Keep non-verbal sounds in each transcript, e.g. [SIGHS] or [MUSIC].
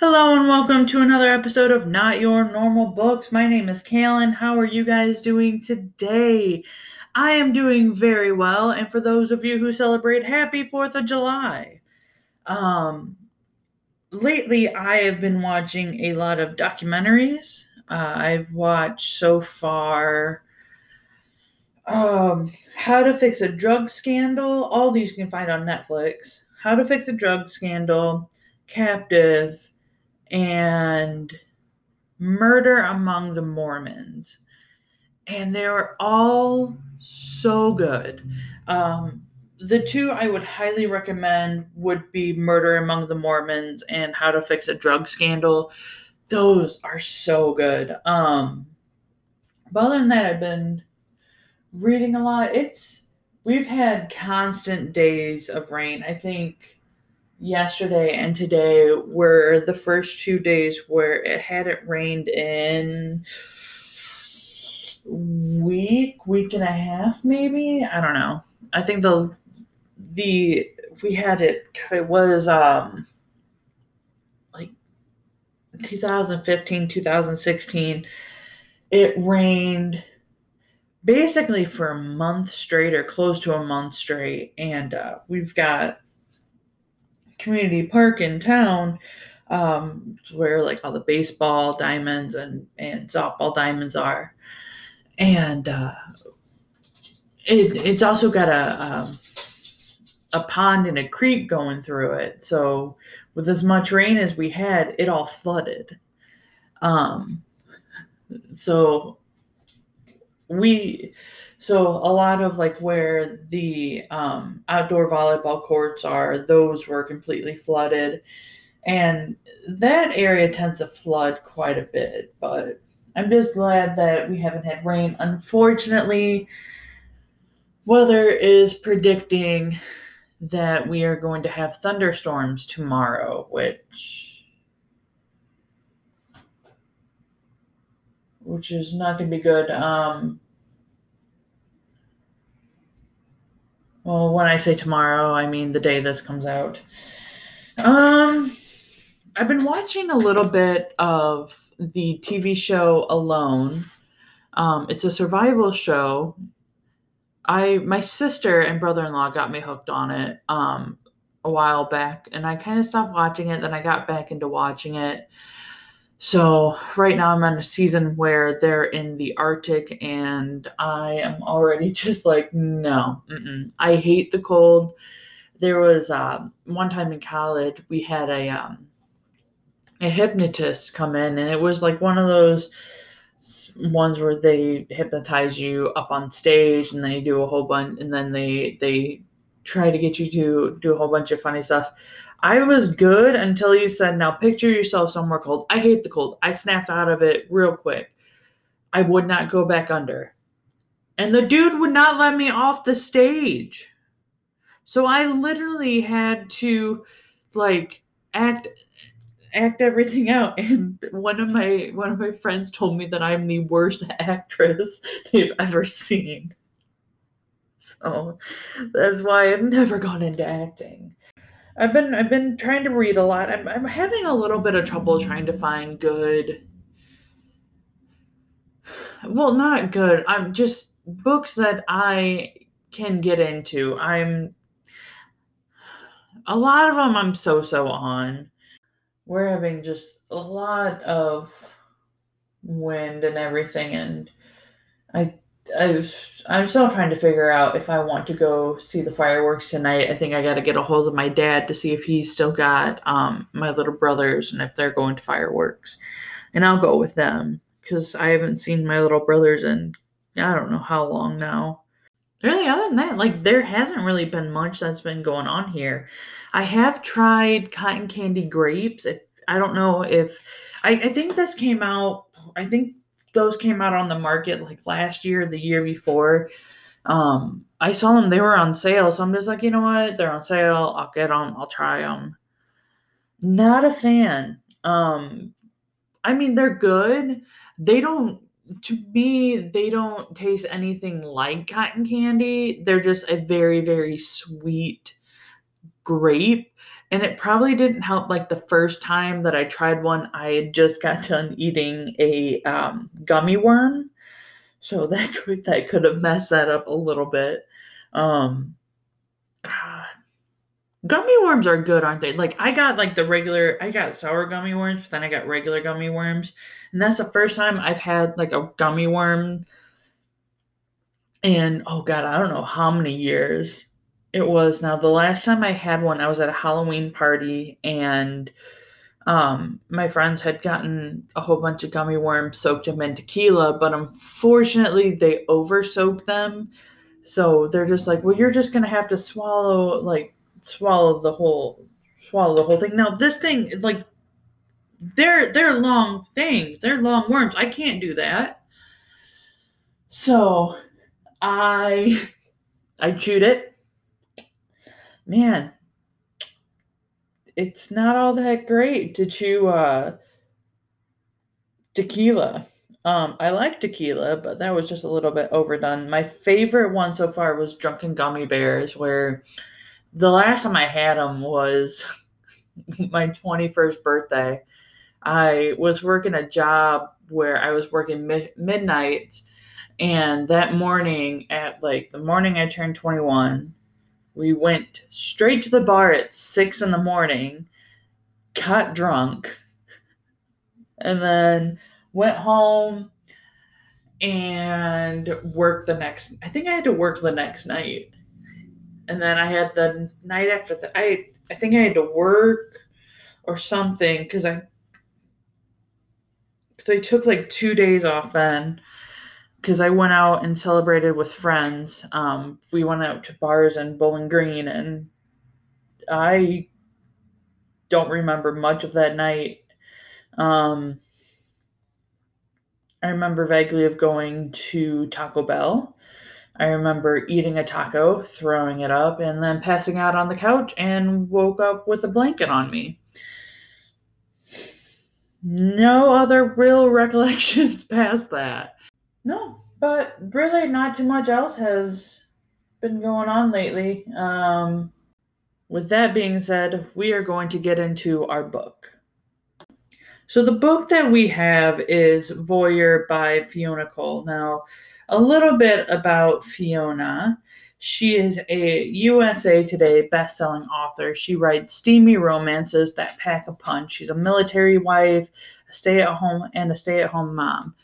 Hello and welcome to another episode of Not Your Normal Books. My name is Callan. How are you guys doing today? I am doing very well, and for those of you who celebrate Happy Fourth of July. Um, lately, I have been watching a lot of documentaries. Uh, I've watched so far um, How to Fix a Drug Scandal. All these you can find on Netflix. How to Fix a Drug Scandal, Captive, and Murder Among the Mormons. And they were all so good. Um, the two I would highly recommend would be Murder Among the Mormons and How to Fix a Drug Scandal. Those are so good. Um, but other than that, I've been reading a lot. It's we've had constant days of rain. I think yesterday and today were the first two days where it hadn't rained in week, week and a half, maybe. I don't know. I think the the we had it. It was um like 2015, 2016. It rained basically for a month straight or close to a month straight and uh, we've got community park in town um, where like all the baseball diamonds and, and softball diamonds are. And uh, it, it's also got a um, a pond and a creek going through it. So with as much rain as we had it all flooded. Um, so we so a lot of like where the um, outdoor volleyball courts are those were completely flooded and that area tends to flood quite a bit but i'm just glad that we haven't had rain unfortunately weather is predicting that we are going to have thunderstorms tomorrow which which is not going to be good. Um, well, when I say tomorrow, I mean the day this comes out. Um, I've been watching a little bit of the TV show Alone. Um, it's a survival show. I my sister and brother-in-law got me hooked on it um, a while back, and I kind of stopped watching it. Then I got back into watching it so right now I'm on a season where they're in the Arctic, and I am already [LAUGHS] just like, no, mm-mm. I hate the cold. There was um, one time in college we had a um, a hypnotist come in, and it was like one of those ones where they hypnotize you up on stage, and then you do a whole bunch, and then they they try to get you to do a whole bunch of funny stuff. I was good until you said, now picture yourself somewhere cold. I hate the cold. I snapped out of it real quick. I would not go back under. And the dude would not let me off the stage. So I literally had to like act act everything out [LAUGHS] and one of my one of my friends told me that I'm the worst actress [LAUGHS] they've ever seen. So that's why I've never gone into acting. I've been I've been trying to read a lot. I'm I'm having a little bit of trouble trying to find good well, not good. I'm just books that I can get into. I'm a lot of them I'm so so on. We're having just a lot of wind and everything and I I I'm still trying to figure out if I want to go see the fireworks tonight. I think I got to get a hold of my dad to see if he's still got um, my little brothers and if they're going to fireworks, and I'll go with them because I haven't seen my little brothers in I don't know how long now. Really, other than that, like there hasn't really been much that's been going on here. I have tried cotton candy grapes. If I don't know if I, I think this came out. I think those came out on the market like last year, the year before. Um, I saw them; they were on sale, so I'm just like, you know what? They're on sale. I'll get them. I'll try them. Not a fan. Um, I mean, they're good. They don't. To me, they don't taste anything like cotton candy. They're just a very, very sweet grape and it probably didn't help like the first time that i tried one i had just got done eating a um, gummy worm. So [LAUGHS] that could that could have messed that up a little bit. Um God. gummy worms are good aren't they? Like i got like the regular i got sour gummy worms but then i got regular gummy worms. And that's the first time i've had like a gummy worm and oh god i don't know how many years it was now the last time I had one, I was at a Halloween party and um, my friends had gotten a whole bunch of gummy worms, soaked them in tequila, but unfortunately they over soaked them. So they're just like, well, you're just gonna have to swallow like swallow the whole swallow the whole thing. Now this thing like they're they're long things, they're long worms. I can't do that. So I I chewed it man, it's not all that great to chew uh, tequila. Um, I like tequila, but that was just a little bit overdone. My favorite one so far was Drunken Gummy Bears, where the last time I had them was [LAUGHS] my 21st birthday. I was working a job where I was working mid- midnight, and that morning, at like the morning I turned 21, we went straight to the bar at six in the morning, got drunk, and then went home and worked the next. I think I had to work the next night, and then I had the night after that. I I think I had to work or something because I I took like two days off then because I went out and celebrated with friends. Um, we went out to bars in Bowling Green, and I don't remember much of that night. Um, I remember vaguely of going to Taco Bell. I remember eating a taco, throwing it up, and then passing out on the couch and woke up with a blanket on me. No other real [LAUGHS] recollections past that. No, but really not too much else has been going on lately. Um, with that being said, we are going to get into our book. So, the book that we have is Voyeur by Fiona Cole. Now, a little bit about Fiona. She is a USA Today best-selling author. She writes steamy romances that pack a punch. She's a military wife, a stay-at-home, and a stay-at-home mom.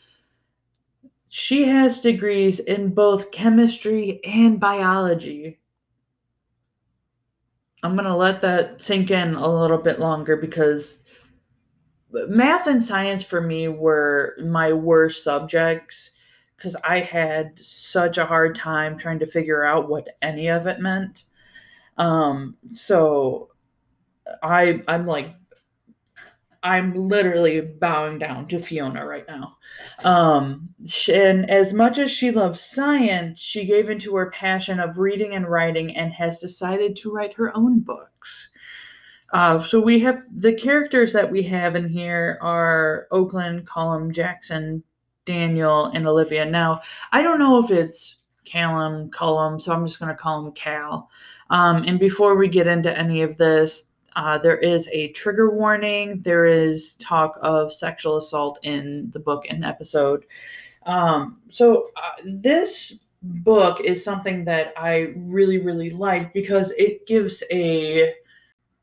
She has degrees in both chemistry and biology. I'm going to let that sink in a little bit longer because math and science for me were my worst subjects because I had such a hard time trying to figure out what any of it meant. Um, so I I'm like I'm literally bowing down to Fiona right now. Um, and as much as she loves science, she gave into her passion of reading and writing and has decided to write her own books. Uh, so we have the characters that we have in here are Oakland, Callum, Jackson, Daniel, and Olivia. Now, I don't know if it's Callum, Cullum, so I'm just going to call him Cal. Um, and before we get into any of this, uh, there is a trigger warning. There is talk of sexual assault in the book and episode. Um, so uh, this book is something that I really, really like because it gives a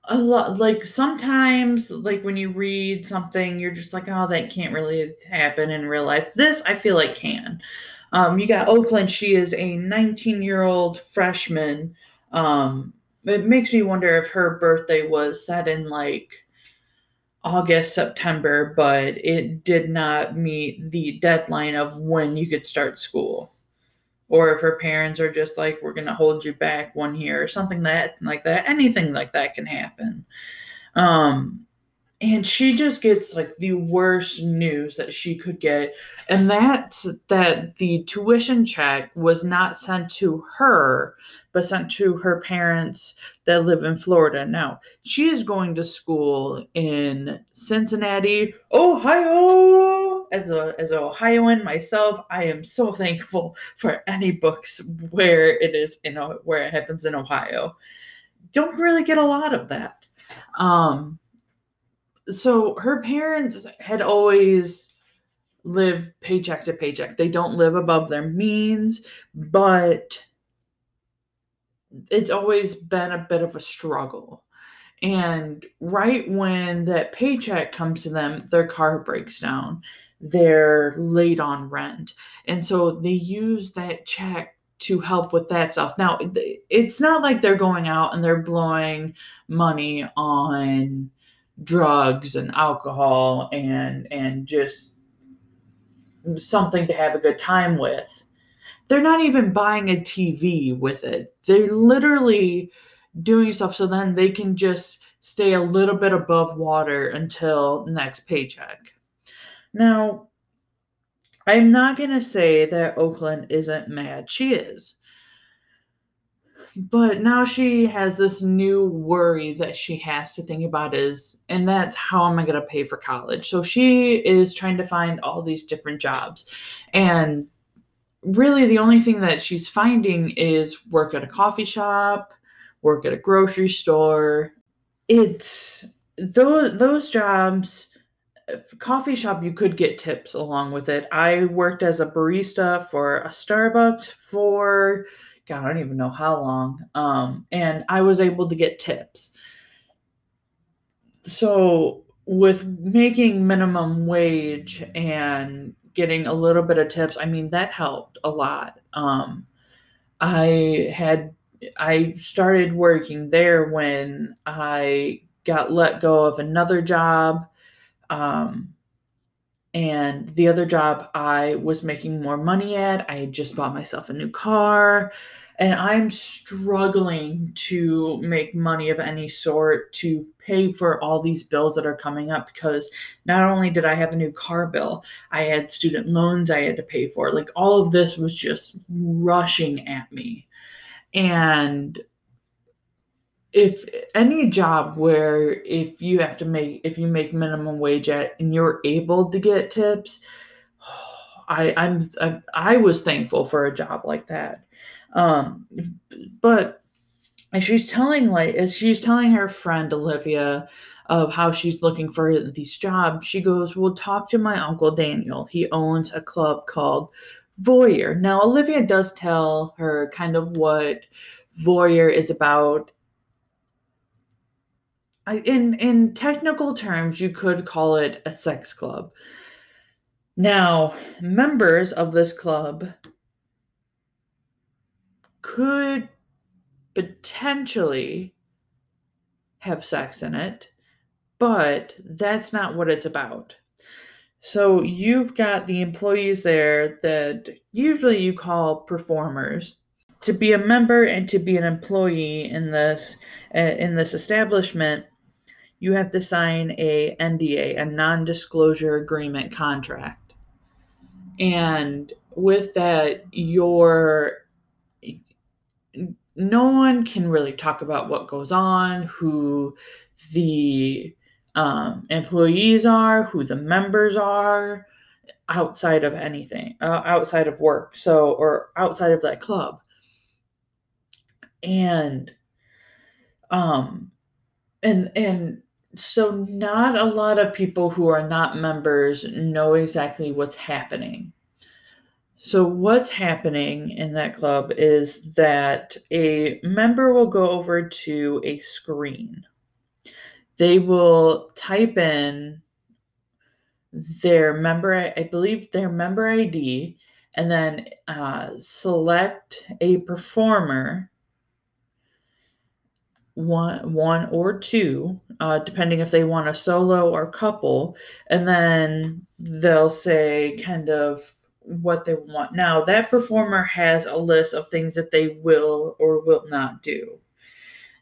a lot like sometimes like when you read something you're just like oh that can't really happen in real life this i feel like can um, you got oakland she is a 19 year old freshman um, it makes me wonder if her birthday was set in like August, September, but it did not meet the deadline of when you could start school. Or if her parents are just like, we're going to hold you back one year or something that like that. Anything like that can happen. Um, and she just gets like the worst news that she could get and that's that the tuition check was not sent to her but sent to her parents that live in Florida. Now she is going to school in Cincinnati Ohio. As a as an Ohioan myself I am so thankful for any books where it is in where it happens in Ohio. Don't really get a lot of that. Um, so her parents had always lived paycheck to paycheck. They don't live above their means, but it's always been a bit of a struggle. And right when that paycheck comes to them, their car breaks down. They're late on rent. And so they use that check to help with that stuff. Now, it's not like they're going out and they're blowing money on drugs and alcohol and and just something to have a good time with. They're not even buying a TV with it. They're literally doing stuff so then they can just stay a little bit above water until next paycheck. Now, I'm not going to say that Oakland isn't mad. She is. But now she has this new worry that she has to think about is and that's how am I going to pay for college. So she is trying to find all these different jobs. And really the only thing that she's finding is work at a coffee shop, work at a grocery store. It's those those jobs coffee shop you could get tips along with it. I worked as a barista for a Starbucks for God, I don't even know how long. Um, and I was able to get tips. So with making minimum wage and getting a little bit of tips, I mean that helped a lot. Um, I had I started working there when I got let go of another job. Um, and the other job I was making more money at, I just bought myself a new car. And I'm struggling to make money of any sort to pay for all these bills that are coming up because not only did I have a new car bill, I had student loans I had to pay for. Like all of this was just rushing at me. And if any job where if you have to make if you make minimum wage at and you're able to get tips [SIGHS] I, I'm I, I was thankful for a job like that, um, but as she's telling like as she's telling her friend Olivia of how she's looking for these jobs, she goes, "Well, talk to my uncle Daniel. He owns a club called Voyeur." Now Olivia does tell her kind of what Voyeur is about in in technical terms, you could call it a sex club. Now, members of this club could potentially have sex in it, but that's not what it's about. So you've got the employees there that usually you call performers. To be a member and to be an employee in this uh, in this establishment, you have to sign a NDA, a non-disclosure agreement contract. And with that, your no one can really talk about what goes on, who the um, employees are, who the members are, outside of anything, uh, outside of work, so or outside of that club. And um, and and so not a lot of people who are not members know exactly what's happening. So what's happening in that club is that a member will go over to a screen. They will type in their member, I believe their member ID, and then uh, select a performer one one or two uh, depending if they want a solo or couple. And then they'll say kind of what they want. Now that performer has a list of things that they will or will not do.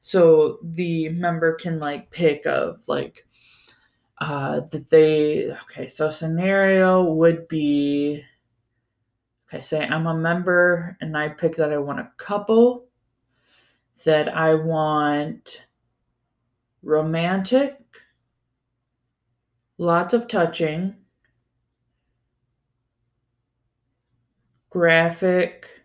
So the member can like pick of like uh that they okay so scenario would be okay say i'm a member and i pick that i want a couple that I want romantic, lots of touching, graphic,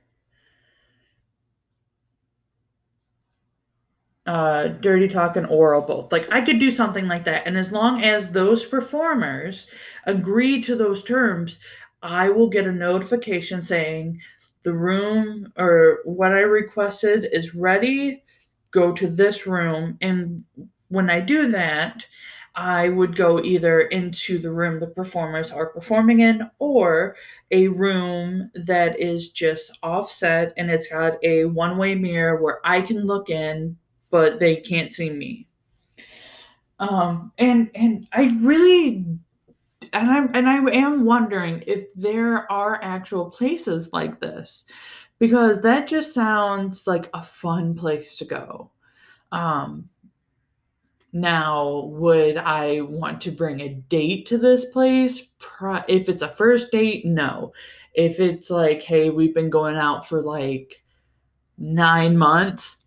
uh, dirty talk and oral both. Like I could do something like that, and as long as those performers agree to those terms, I will get a notification saying the room or what I requested is ready. Go to this room, and when I do that, I would go either into the room the performers are performing in or a room that is just offset and it's got a one way mirror where I can look in, but they can't see me. Um, and and I really and I'm and I am wondering if there are actual places like this because that just sounds like a fun place to go. Um, now, would I want to bring a date to this place? If it's a first date, no. If it's like, hey, we've been going out for like nine months,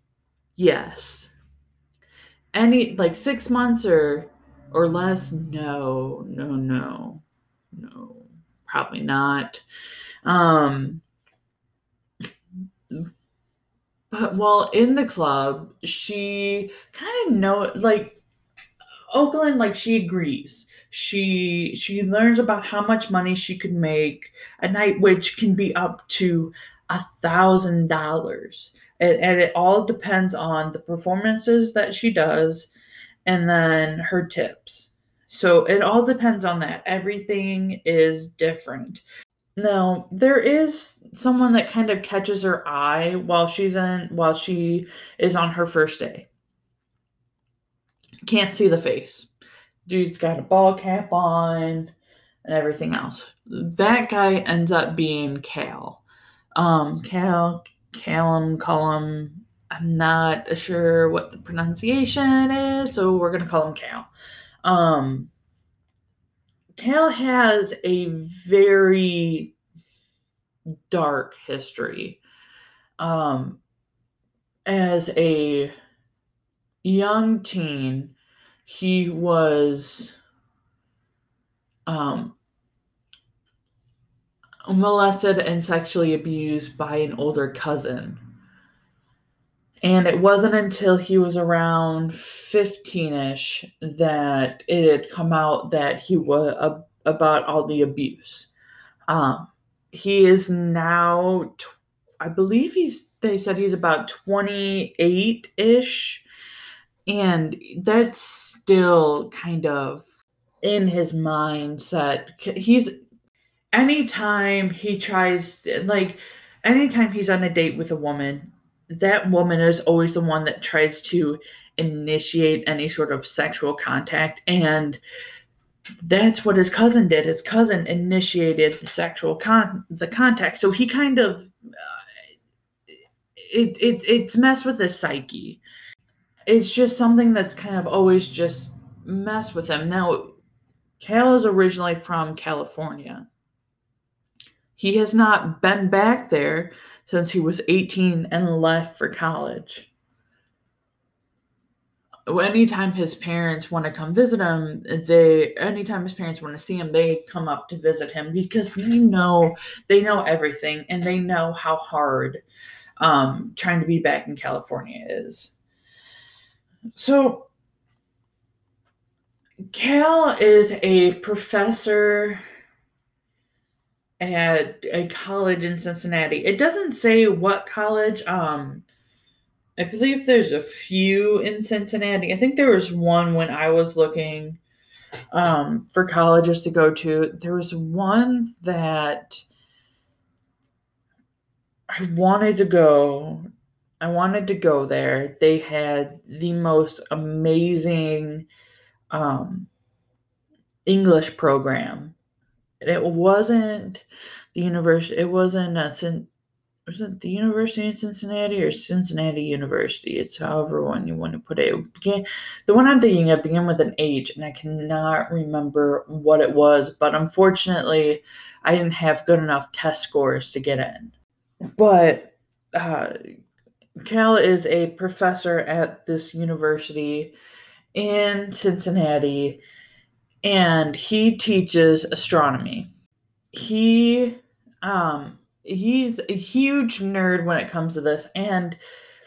yes. Any like six months or or less, no, no, no, no, probably not. Um, but while in the club, she kind of know like Oakland, like she agrees. She she learns about how much money she could make a night, which can be up to a thousand dollars. And it all depends on the performances that she does and then her tips. So it all depends on that. Everything is different. Now, there is someone that kind of catches her eye while she's in while she is on her first day. Can't see the face. Dude's got a ball cap on and everything else. That guy ends up being Cal. Um, Cal, Callum, Cullum. I'm not sure what the pronunciation is, so we're gonna call him Cal. Um, Cal has a very dark history. Um, as a young teen, he was um, molested and sexually abused by an older cousin. And it wasn't until he was around 15 ish that it had come out that he was uh, about all the abuse. Um, he is now, I believe he's, they said he's about 28 ish and that's still kind of in his mindset. He's anytime he tries, like, anytime he's on a date with a woman, that woman is always the one that tries to initiate any sort of sexual contact. And that's what his cousin did. His cousin initiated the sexual con the contact. So he kind of uh, it, it it's messed with his psyche it's just something that's kind of always just messed with him. Now, Cal is originally from California. He has not been back there since he was 18 and left for college. Anytime his parents want to come visit him, they anytime his parents want to see him, they come up to visit him because they know they know everything and they know how hard um, trying to be back in California is. So, Cal is a professor at a college in Cincinnati. It doesn't say what college. Um, I believe there's a few in Cincinnati. I think there was one when I was looking um, for colleges to go to. There was one that I wanted to go I wanted to go there. They had the most amazing um, English program. It wasn't the university. It wasn't a, was it the University of Cincinnati or Cincinnati University? It's however one you want to put it. it began, the one I'm thinking of began with an H, and I cannot remember what it was. But unfortunately, I didn't have good enough test scores to get in. But uh, Cal is a professor at this university in Cincinnati and he teaches astronomy. He um he's a huge nerd when it comes to this and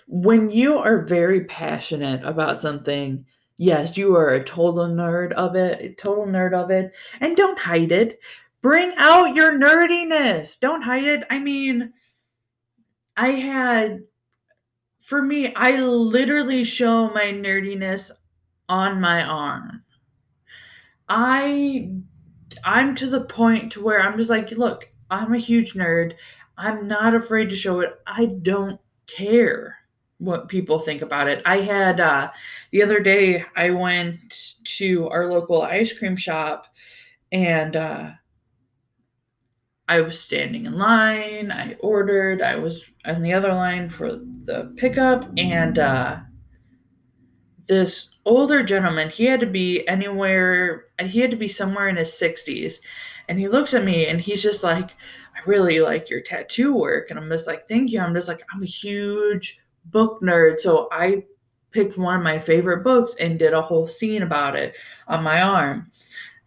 when you are very passionate about something, yes, you are a total nerd of it, total nerd of it, and don't hide it. Bring out your nerdiness. Don't hide it. I mean, I had for me, I literally show my nerdiness on my arm. I I'm to the point to where I'm just like, look, I'm a huge nerd. I'm not afraid to show it. I don't care what people think about it. I had uh the other day I went to our local ice cream shop and uh I was standing in line. I ordered. I was on the other line for the pickup, and uh, this older gentleman, he had to be anywhere, he had to be somewhere in his 60s. And he looks at me and he's just like, I really like your tattoo work. And I'm just like, thank you. I'm just like, I'm a huge book nerd. So I picked one of my favorite books and did a whole scene about it on my arm.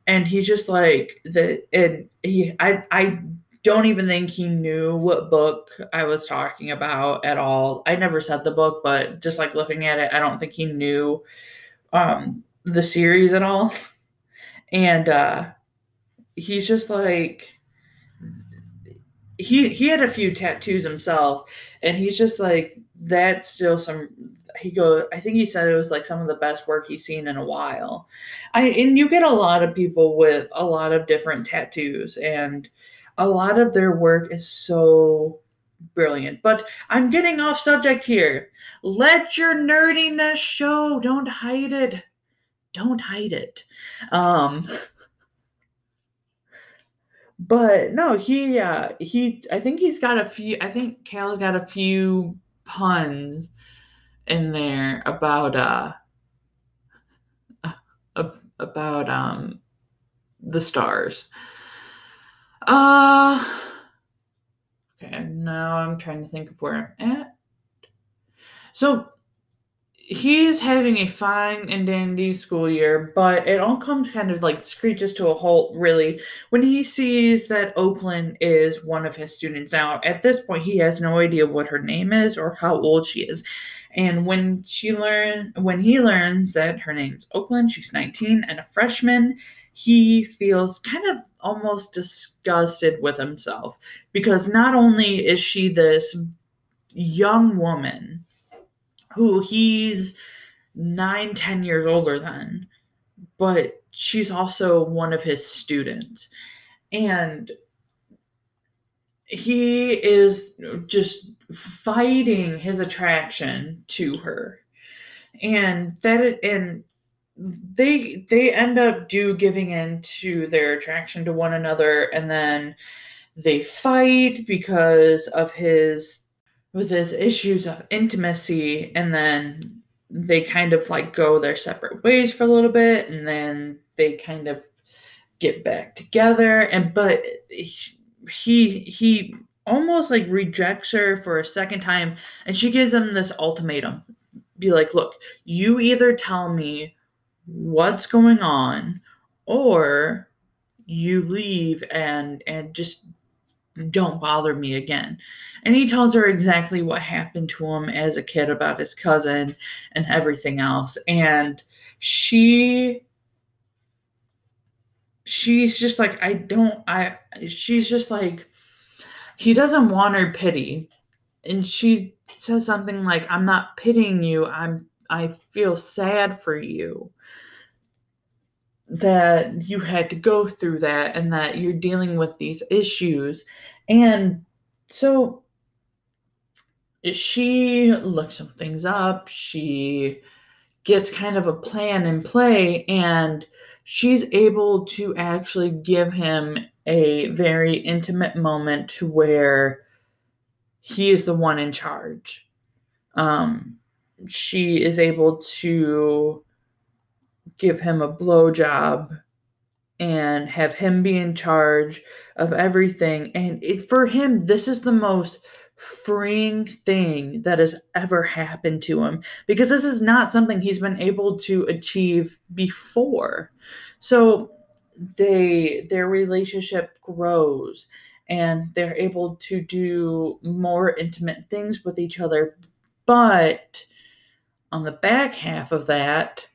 And he's just like the and he I I don't even think he knew what book I was talking about at all. I never said the book, but just like looking at it, I don't think he knew um, the series at all. And uh, he's just like he he had a few tattoos himself, and he's just like that's still some. He go. I think he said it was like some of the best work he's seen in a while. I and you get a lot of people with a lot of different tattoos and a lot of their work is so brilliant. But I'm getting off subject here. Let your nerdiness show. Don't hide it. Don't hide it. Um but no, he uh he I think he's got a few I think Cal's got a few puns in there about uh about um the stars. Uh okay, now I'm trying to think of where I'm at. So he's having a fine and dandy school year, but it all comes kind of like screeches to a halt, really, when he sees that Oakland is one of his students. Now, at this point, he has no idea what her name is or how old she is. And when she learn when he learns that her name's Oakland, she's 19 and a freshman, he feels kind of almost disgusted with himself because not only is she this young woman who he's nine, ten years older than, but she's also one of his students. And he is just fighting his attraction to her. And that and they they end up do giving in to their attraction to one another and then they fight because of his with his issues of intimacy and then they kind of like go their separate ways for a little bit and then they kind of get back together and but he he almost like rejects her for a second time and she gives him this ultimatum. Be like look you either tell me what's going on or you leave and and just don't bother me again. And he tells her exactly what happened to him as a kid about his cousin and everything else. And she she's just like I don't I she's just like he doesn't want her pity. And she says something like I'm not pitying you. I'm I feel sad for you that you had to go through that and that you're dealing with these issues. And so she looks some things up. She gets kind of a plan in play and she's able to actually give him a very intimate moment to where he is the one in charge. Um, she is able to give him a blowjob and have him be in charge of everything. And it, for him, this is the most freeing thing that has ever happened to him because this is not something he's been able to achieve before. So they their relationship grows and they're able to do more intimate things with each other But on the back half of that,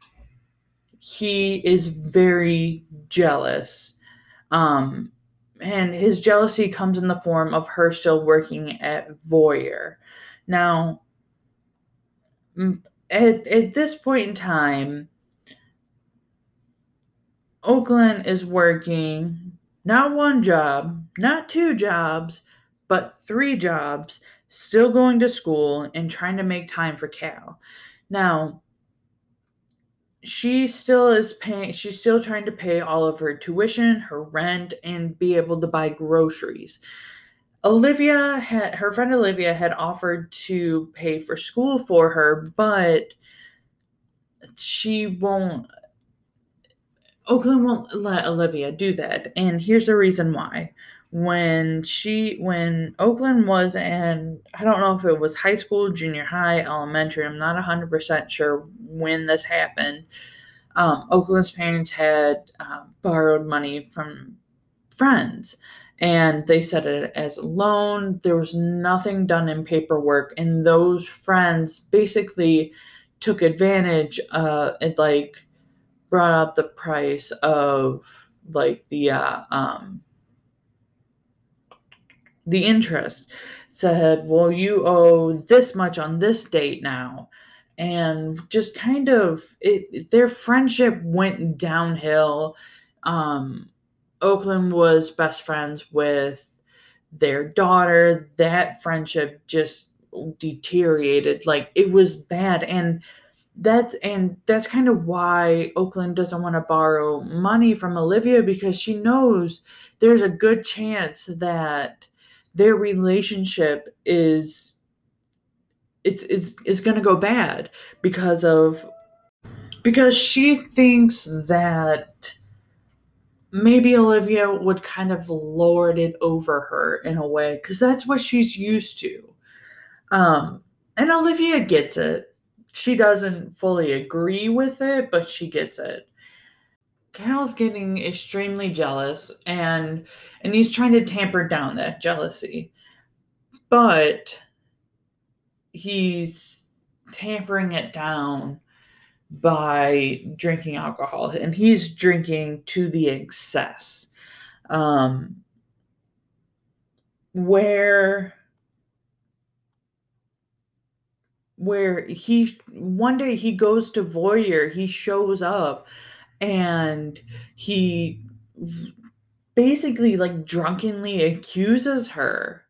he is very jealous. Um, and his jealousy comes in the form of her still working at Voyeur. Now, at, at this point in time, Oakland is working not one job, not two jobs, but three jobs, still going to school and trying to make time for Cal. Now, she still is paying she's still trying to pay all of her tuition her rent and be able to buy groceries. Olivia had her friend olivia had offered to pay for school for her but she won't oakland won't let olivia do that and here's the reason why when she when oakland was in i don't know if it was high school junior high elementary i'm not 100% sure when this happened. Um, oakland's parents had uh, borrowed money from friends and they set it as a loan. There was nothing done in paperwork and those friends basically took advantage uh it like brought up the price of like the uh um the interest said, well, you owe this much on this date now. And just kind of it, their friendship went downhill. Um, Oakland was best friends with their daughter. That friendship just deteriorated. Like it was bad. And that's and that's kind of why Oakland doesn't want to borrow money from Olivia because she knows there's a good chance that their relationship is it's is is going to go bad because of because she thinks that maybe Olivia would kind of lord it over her in a way because that's what she's used to. Um, and Olivia gets it. She doesn't fully agree with it, but she gets it. Cal's getting extremely jealous and and he's trying to tamper down that jealousy. But he's tampering it down by drinking alcohol and he's drinking to the excess. Um where where he one day he goes to Voyeur, he shows up and he basically like drunkenly accuses her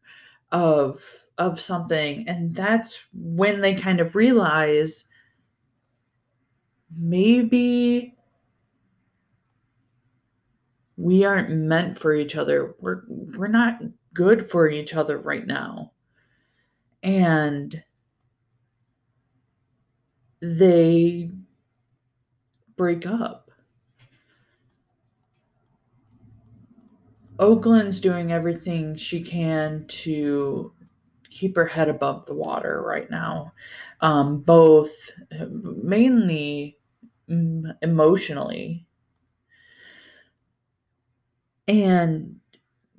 of of something. And that's when they kind of realize maybe we aren't meant for each other. We're we're not good for each other right now. And they break up Oakland's doing everything she can to keep her head above the water right now, um, both mainly emotionally. And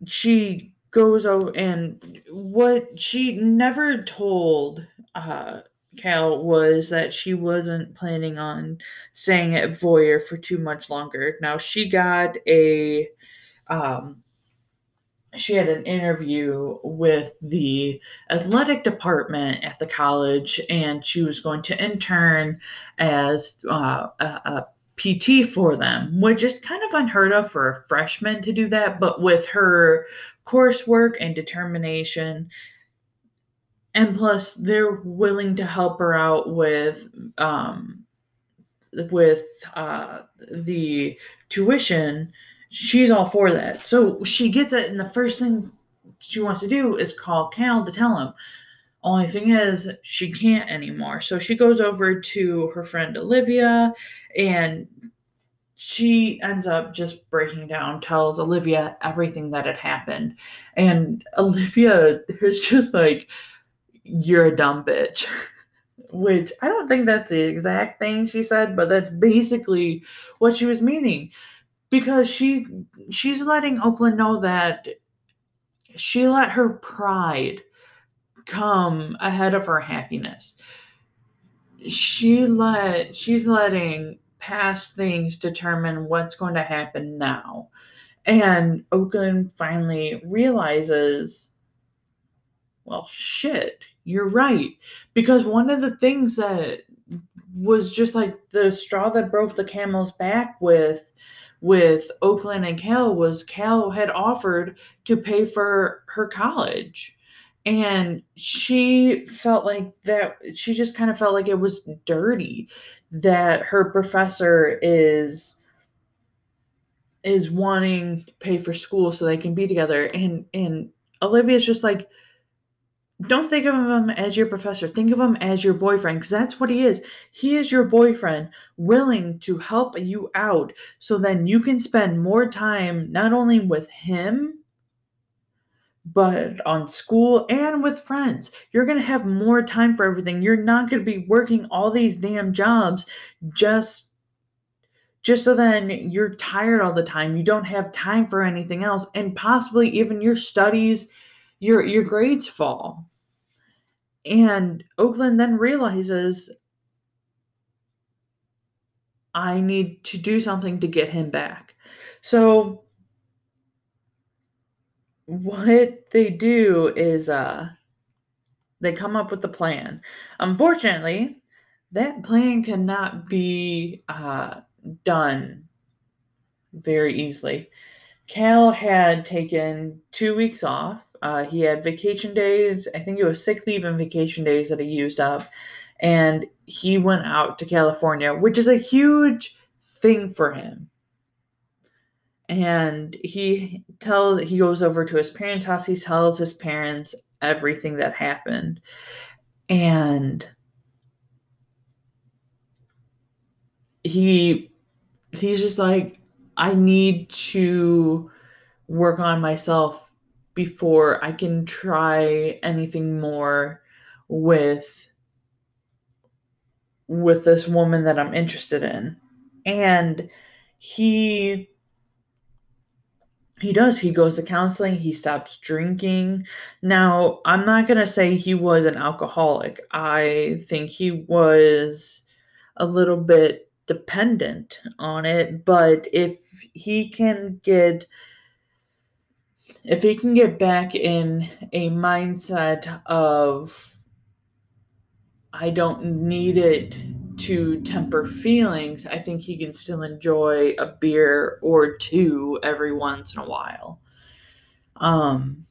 she goes over, and what she never told uh, Cal was that she wasn't planning on staying at Voyeur for too much longer. Now, she got a um, she had an interview with the athletic department at the college and she was going to intern as uh, a, a, PT for them, which is kind of unheard of for a freshman to do that. But with her coursework and determination, and plus they're willing to help her out with um, with uh, the tuition she's all for that. So she gets it, and the first thing she wants to do is call Cal to tell him. Only thing is, she can't anymore. So she goes over to her friend Olivia, and she ends up just breaking down, tells Olivia everything that had happened. And Olivia [LAUGHS] is just like, You're a dumb bitch. [LAUGHS] Which I don't think that's the exact thing she said, but that's basically what she was meaning because she she's letting Oakland know that she let her pride come ahead of her happiness. She let she's letting past things determine what's going to happen now. And Oakland finally realizes, well, shit, you're right. Because one of the things that was just like the straw that broke the camel's back with with Oakland and Cal was Cal had offered to pay for her college. And she felt like that she just kind of felt like it was dirty that her professor is is wanting to pay for school so they can be together and and Olivia's just like don't think of him as your professor. Think of him as your boyfriend because that's what he is. He is your boyfriend, willing to help you out so then you can spend more time not only with him, but on school and with friends. You're going to have more time for everything. You're not going to be working all these damn jobs just just so then you're tired all the time. You don't have time for anything else and possibly even your studies your your grades fall. And Oakland then realizes I need to do something to get him back. So what they do is uh they come up with a plan. Unfortunately, that plan cannot be uh done very easily. Cal had taken two weeks off uh, he had vacation days. I think it was sick leave and vacation days that he used up. And he went out to California, which is a huge thing for him. And he tells, he goes over to his parents' house. He tells his parents everything that happened. And he, he's just like, I need to work on myself before I can try anything more with with this woman that I'm interested in. And he he does. He goes to counseling. He stops drinking. Now i'm not going to say he was an alcoholic. I think he was a little bit dependent on it. But if he can get if he can get back in a mindset of I don't need it to temper feelings, I think he can still enjoy a beer or two every once in a while. Um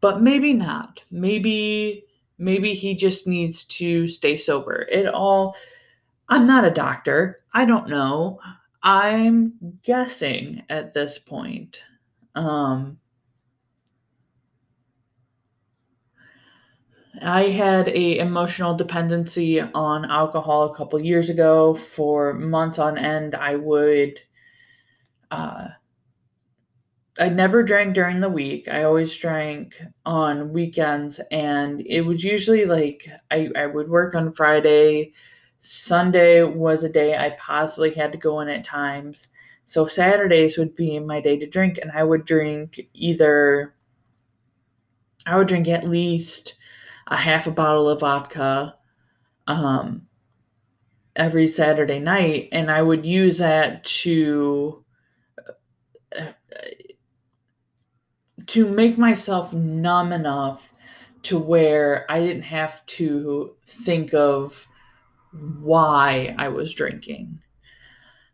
but maybe not. Maybe maybe he just needs to stay sober. It all I'm not a doctor. I don't know. I'm guessing at this point. Um, I had a emotional dependency on alcohol a couple years ago. For months on end, I would. Uh, I never drank during the week. I always drank on weekends, and it was usually like I, I would work on Friday. Sunday was a day I possibly had to go in at times. So Saturdays would be my day to drink, and I would drink either, I would drink at least a half a bottle of vodka um, every Saturday night, and I would use that to. to make myself numb enough to where I didn't have to think of why I was drinking.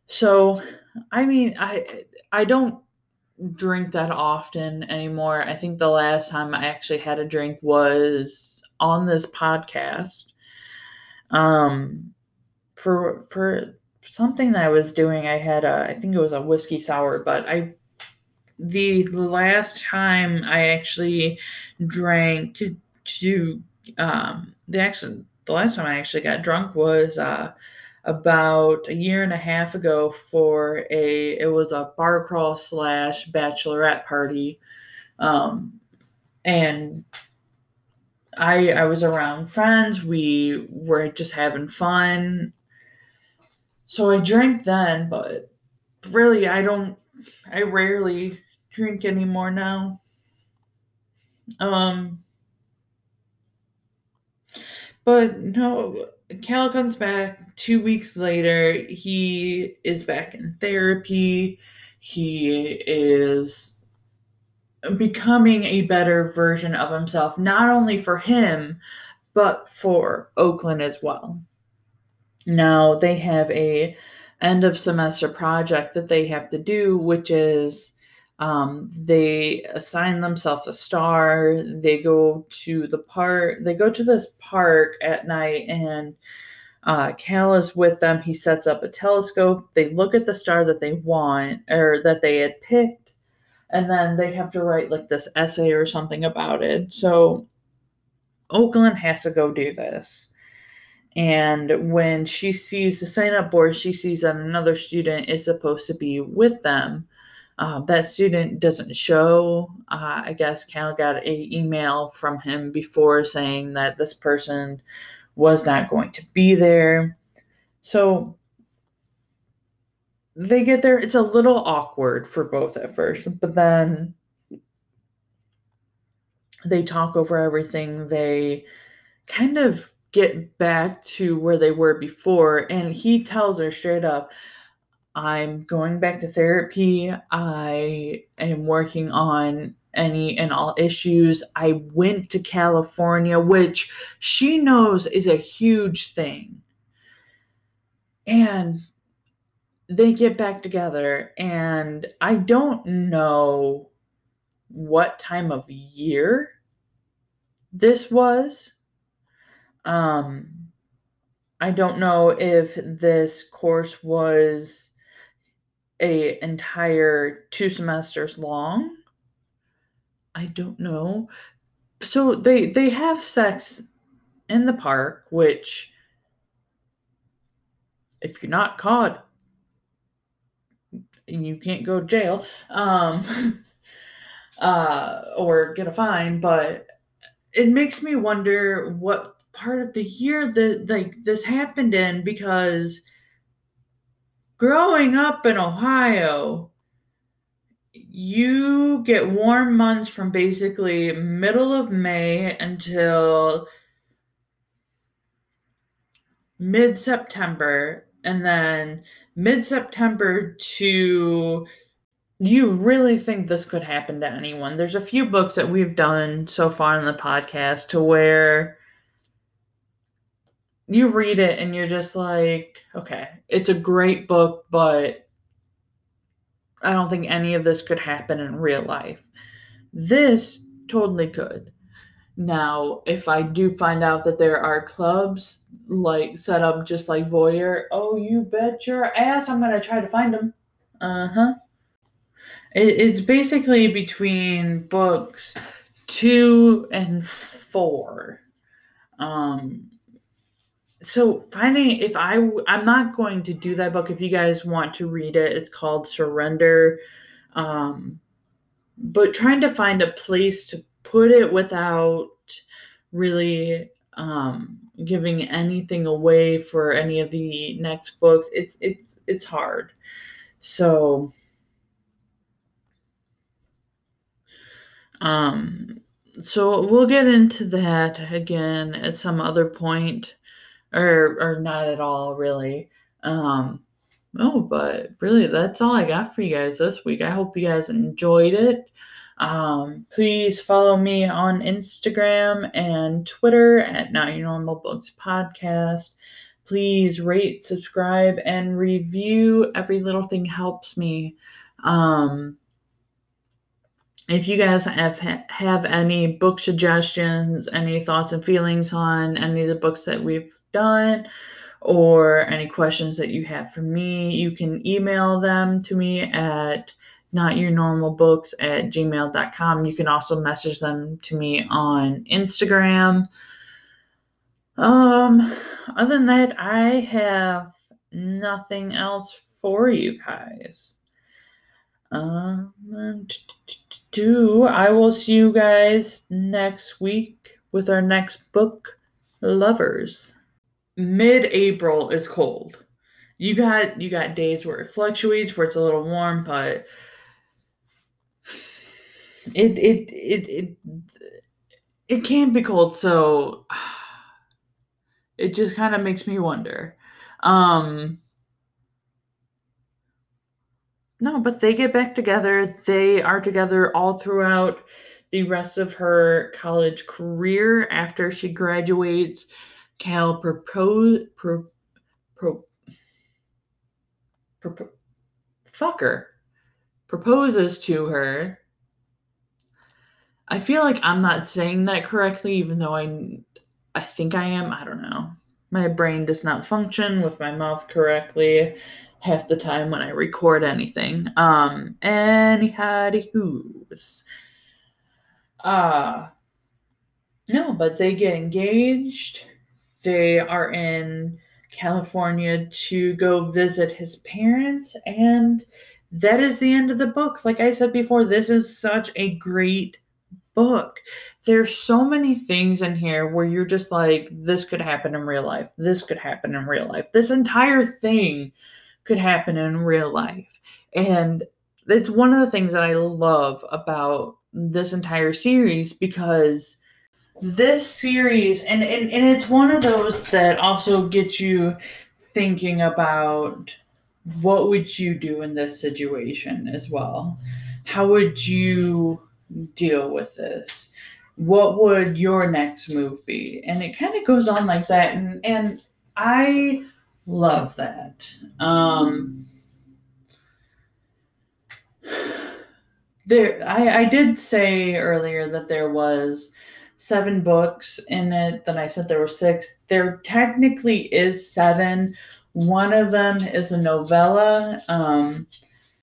So I mean, I I don't drink that often anymore. I think the last time I actually had a drink was on this podcast. Um for for something that I was doing, I had a I think it was a whiskey sour, but I the last time I actually drank to um the actually the last time I actually got drunk was uh about a year and a half ago for a it was a bar crawl slash bachelorette party. Um, and i i was around friends. We were just having fun. So i drank then but really i don't i rarely drink anymore now. Um But no, Cal comes back two weeks later. He is back in therapy. He is becoming a better version of himself, not only for him, but for Oakland as well. Now they have a end of semester project that they have to do, which is um, they assign themselves a star. They go to the park. They go to this park at night, and uh, Cal is with them. He sets up a telescope. They look at the star that they want or that they had picked, and then they have to write like this essay or something about it. So Oakland has to go do this. And when she sees the sign up board, she sees that another student is supposed to be with them. Uh, that student doesn't show. Uh, I guess Cal got a email from him before saying that this person was not going to be there. So they get there. It's a little awkward for both at first, but then they talk over everything. They kind of get back to where they were before. And he tells her straight up, I'm going back to therapy. I am working on any and all issues. I went to California, which she knows is a huge thing. And they get back together, and I don't know what time of year this was. Um, I don't know if this course was a entire two semesters long. I don't know. So they they have sex in the park, which if you're not caught, you can't go to jail um, [LAUGHS] uh, or get a fine. But it makes me wonder what part of the year that like this happened in because growing up in Ohio, you get warm months from basically middle of May until mid September, and then mid September to you really think this could happen to anyone. There's a few books that we've done so far in the podcast to where you read it and you're just like, okay, it's a great book, but I don't think any of this could happen in real life. This totally could. Now, if I do find out that there are clubs like set up just like Voyeur, oh, you bet your ass I'm gonna try to find them. Uh huh. It, it's basically between books two and four. Um, so finding if I I'm not going to do that book if you guys want to read it. It's called Surrender. Um, but trying to find a place to put it without really um, giving anything away for any of the next books it's it's it's hard so um so we'll get into that again at some other point or or not at all really um oh but really that's all i got for you guys this week i hope you guys enjoyed it um, please follow me on Instagram and Twitter at Not Your Normal Books Podcast. Please rate, subscribe, and review. Every little thing helps me. Um, if you guys have have any book suggestions, any thoughts and feelings on any of the books that we've done, or any questions that you have for me, you can email them to me at notyournormalbooks at gmail.com. You can also message them to me on Instagram. Um, other than that, I have nothing else for you guys. Um, do I will see you guys next week with our next book, Lovers. Mid-April is cold. You got you got days where it fluctuates, where it's a little warm, but it it it it it can be cold. So [SIGHS] it just kind of makes me wonder. Um, no, but they get back together. They are together all throughout the rest of her college career after she graduates. Cal propose pro, pro, pro, fucker proposes to her. I feel like I'm not saying that correctly, even though I, I think I am. I don't know. My brain does not function with my mouth correctly half the time when I record anything. Um, who's. Uh, no, but they get engaged. They are in California to go visit his parents, and that is the end of the book. Like I said before, this is such a great book. There's so many things in here where you're just like, this could happen in real life. This could happen in real life. This entire thing could happen in real life. And it's one of the things that I love about this entire series because this series and, and, and it's one of those that also gets you thinking about what would you do in this situation as well? How would you deal with this? What would your next move be? And it kind of goes on like that. And, and I love that. Um, there, I, I did say earlier that there was seven books in it. Then I said there were six. There technically is seven one of them is a novella. Um,